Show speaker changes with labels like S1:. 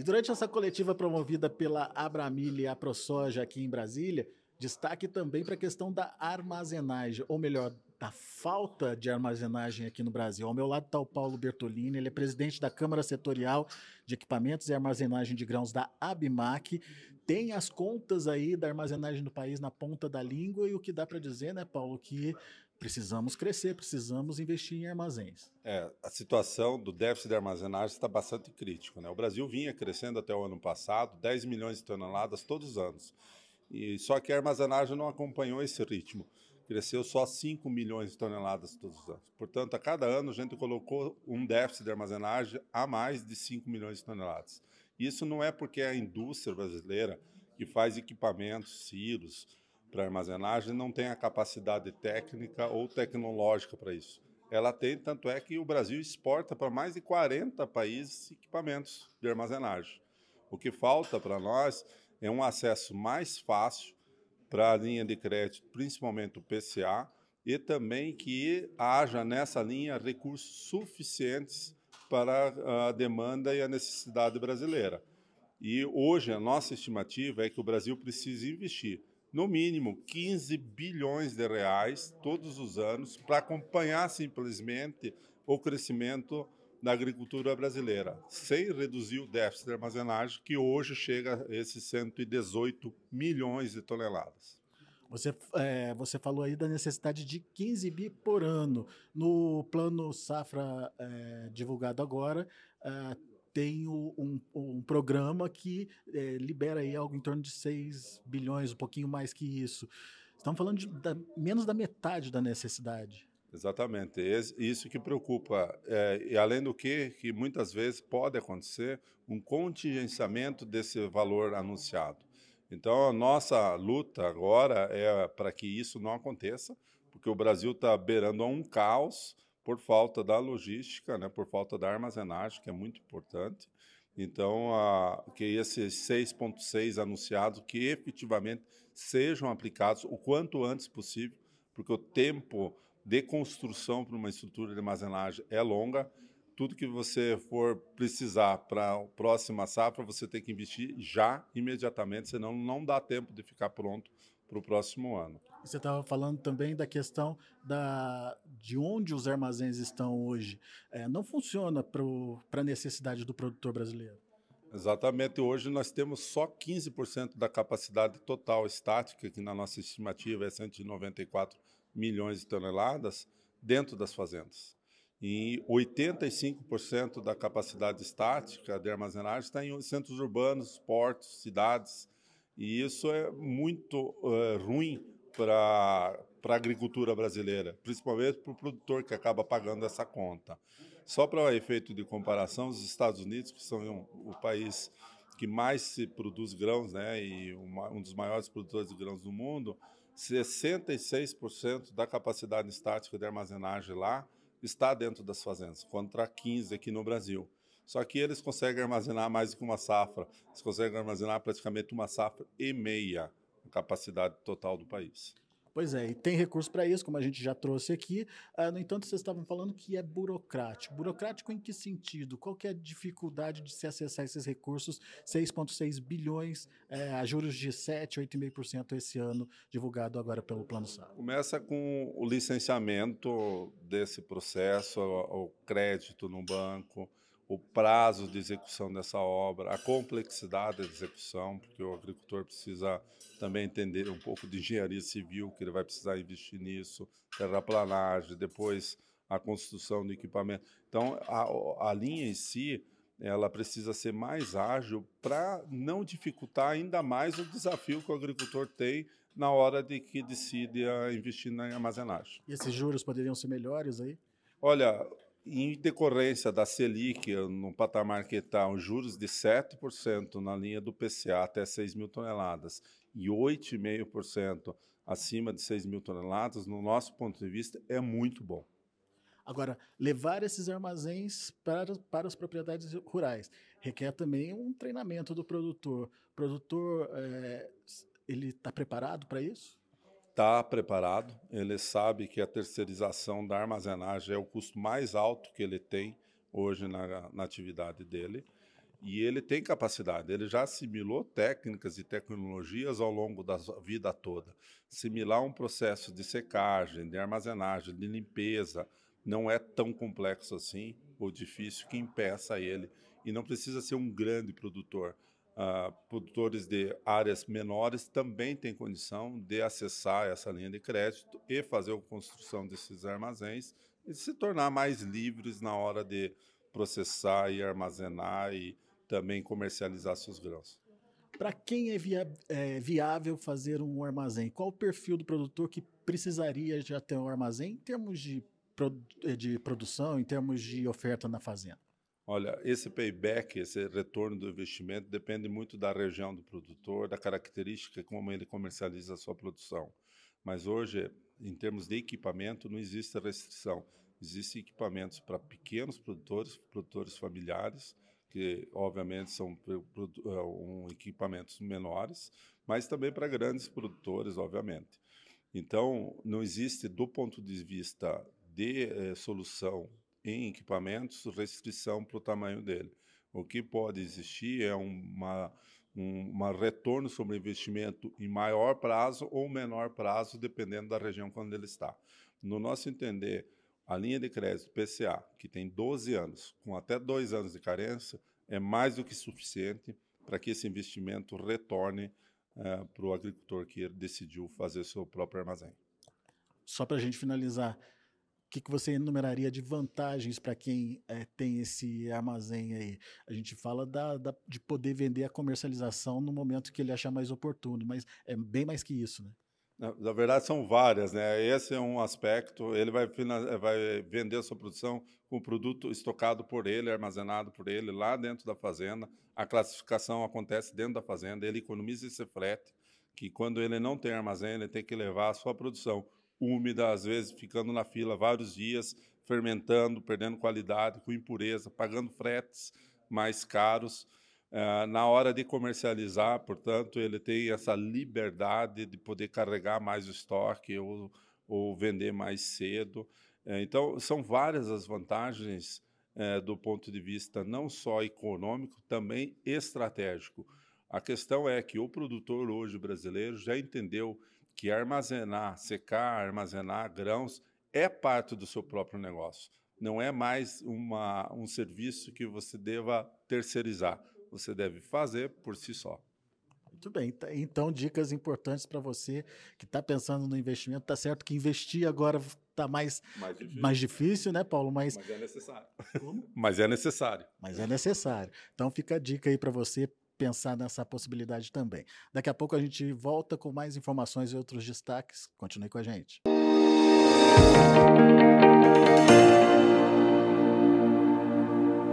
S1: E durante essa coletiva promovida pela Abramil e a ProSoja aqui em Brasília, destaque também para a questão da armazenagem, ou melhor, da falta de armazenagem aqui no Brasil. Ao meu lado está o Paulo Bertolini, ele é presidente da Câmara Setorial de Equipamentos e Armazenagem de Grãos da ABMAC. Tem as contas aí da armazenagem do país na ponta da língua e o que dá para dizer, né, Paulo, que precisamos crescer, precisamos investir em armazéns.
S2: É, a situação do déficit de armazenagem está bastante crítico. Né? O Brasil vinha crescendo até o ano passado, 10 milhões de toneladas todos os anos. E só que a armazenagem não acompanhou esse ritmo. Cresceu só 5 milhões de toneladas todos os anos. Portanto, a cada ano a gente colocou um déficit de armazenagem a mais de 5 milhões de toneladas. Isso não é porque a indústria brasileira que faz equipamentos, silos, para armazenagem não tem a capacidade técnica ou tecnológica para isso. Ela tem, tanto é que o Brasil exporta para mais de 40 países equipamentos de armazenagem. O que falta para nós é um acesso mais fácil para a linha de crédito, principalmente o PCA, e também que haja nessa linha recursos suficientes para a demanda e a necessidade brasileira. E hoje a nossa estimativa é que o Brasil precisa investir no mínimo 15 bilhões de reais todos os anos para acompanhar simplesmente o crescimento da agricultura brasileira, sem reduzir o déficit de armazenagem, que hoje chega a esses 118 milhões de toneladas.
S1: Você, é, você falou aí da necessidade de 15 bi por ano. No plano Safra é, divulgado agora, é, tem um, um programa que é, libera aí algo em torno de 6 bilhões, um pouquinho mais que isso. Estamos falando de da, menos da metade da necessidade.
S2: Exatamente, isso que preocupa. É, e além do que, que muitas vezes pode acontecer um contingenciamento desse valor anunciado. Então, a nossa luta agora é para que isso não aconteça, porque o Brasil está beirando a um caos, por falta da logística, né, por falta da armazenagem, que é muito importante. Então, a, que esses 6.6 anunciados que efetivamente sejam aplicados o quanto antes possível, porque o tempo de construção para uma estrutura de armazenagem é longa. Tudo que você for precisar para a próxima safra, você tem que investir já, imediatamente, senão não dá tempo de ficar pronto para o próximo ano.
S1: Você estava falando também da questão da, de onde os armazéns estão hoje. É, não funciona para a necessidade do produtor brasileiro.
S2: Exatamente. Hoje nós temos só 15% da capacidade total estática, que na nossa estimativa é 194 milhões de toneladas, dentro das fazendas. E 85% da capacidade estática de armazenagem está em centros urbanos, portos, cidades. E isso é muito uh, ruim para a agricultura brasileira, principalmente para o produtor que acaba pagando essa conta. Só para efeito de comparação, os Estados Unidos, que são um, o país que mais se produz grãos, né, e uma, um dos maiores produtores de grãos do mundo, 66% da capacidade estática de armazenagem lá está dentro das fazendas, contra 15 aqui no Brasil. Só que eles conseguem armazenar mais do que uma safra, eles conseguem armazenar praticamente uma safra e meia capacidade total do país.
S1: Pois é, e tem recurso para isso, como a gente já trouxe aqui. Uh, no entanto, vocês estavam falando que é burocrático. Burocrático em que sentido? Qual que é a dificuldade de se acessar esses recursos? 6,6 bilhões é, a juros de 7, 8,5% esse ano, divulgado agora pelo Plano Safra.
S2: Começa com o licenciamento desse processo, o crédito no banco, o prazo de execução dessa obra, a complexidade da execução, porque o agricultor precisa também entender um pouco de engenharia civil, que ele vai precisar investir nisso, terraplanagem, depois a construção do equipamento. Então, a, a linha em si, ela precisa ser mais ágil para não dificultar ainda mais o desafio que o agricultor tem na hora de que decide investir na armazenagem.
S1: E esses juros poderiam ser melhores aí?
S2: Olha, em decorrência da Selic, no patamar que está, os juros de 7% na linha do PCA até 6 mil toneladas e 8,5% acima de 6 mil toneladas, no nosso ponto de vista, é muito bom.
S1: Agora, levar esses armazéns para, para as propriedades rurais requer também um treinamento do produtor. O produtor, é, ele está preparado para isso?
S2: Está preparado, ele sabe que a terceirização da armazenagem é o custo mais alto que ele tem hoje na, na atividade dele. E ele tem capacidade, ele já assimilou técnicas e tecnologias ao longo da vida toda. Assimilar um processo de secagem, de armazenagem, de limpeza, não é tão complexo assim ou difícil que impeça ele. E não precisa ser um grande produtor. Uh, produtores de áreas menores também têm condição de acessar essa linha de crédito e fazer a construção desses armazéns e se tornar mais livres na hora de processar e armazenar e também comercializar seus grãos.
S1: Para quem é, via é, viável fazer um armazém? Qual o perfil do produtor que precisaria já ter um armazém em termos de, de produção, em termos de oferta na fazenda?
S2: Olha, esse payback, esse retorno do investimento depende muito da região do produtor, da característica como ele comercializa a sua produção. Mas hoje, em termos de equipamento, não existe restrição. Existem equipamentos para pequenos produtores, produtores familiares, que obviamente são é, um, equipamentos menores, mas também para grandes produtores, obviamente. Então, não existe, do ponto de vista de eh, solução em equipamentos, restrição para o tamanho dele. O que pode existir é uma, um uma retorno sobre investimento em maior prazo ou menor prazo, dependendo da região quando ele está. No nosso entender, a linha de crédito PCA, que tem 12 anos, com até dois anos de carência, é mais do que suficiente para que esse investimento retorne é, para o agricultor que decidiu fazer seu próprio armazém.
S1: Só para a gente finalizar, que, que você enumeraria de vantagens para quem é, tem esse armazém aí? A gente fala da, da, de poder vender a comercialização no momento que ele achar mais oportuno, mas é bem mais que isso, né?
S2: Na, na, verdade, são várias, né? Esse é um aspecto. Ele vai, vai vender a sua produção com o produto estocado por ele, armazenado por ele lá dentro da fazenda. A classificação acontece dentro da fazenda. Ele economiza esse frete, que quando ele não tem armazém, ele tem que levar a sua produção úmida, às vezes ficando na fila vários dias, fermentando, perdendo qualidade, com impureza, pagando fretes mais caros. Uh, na hora de comercializar, portanto, ele tem essa liberdade de poder carregar mais o estoque ou, ou vender mais cedo. Uh, então, são várias as vantagens uh, do ponto de vista não só econômico, também estratégico. A questão é que o produtor hoje brasileiro já entendeu que armazenar, secar, armazenar grãos é parte do seu próprio negócio. Não é mais uma, um serviço que você deva terceirizar você deve fazer por si só.
S1: Muito bem. Tá, então, dicas importantes para você que está pensando no investimento. Tá certo que investir agora está mais, mais difícil. mais, difícil. né, Paulo?
S2: Mas, Mas é necessário. Mas é necessário.
S1: Mas é necessário. Então, fica a dica aí para você pensar nessa possibilidade também. Daqui a pouco a gente volta com mais informações e outros destaques. Continue com a gente. Música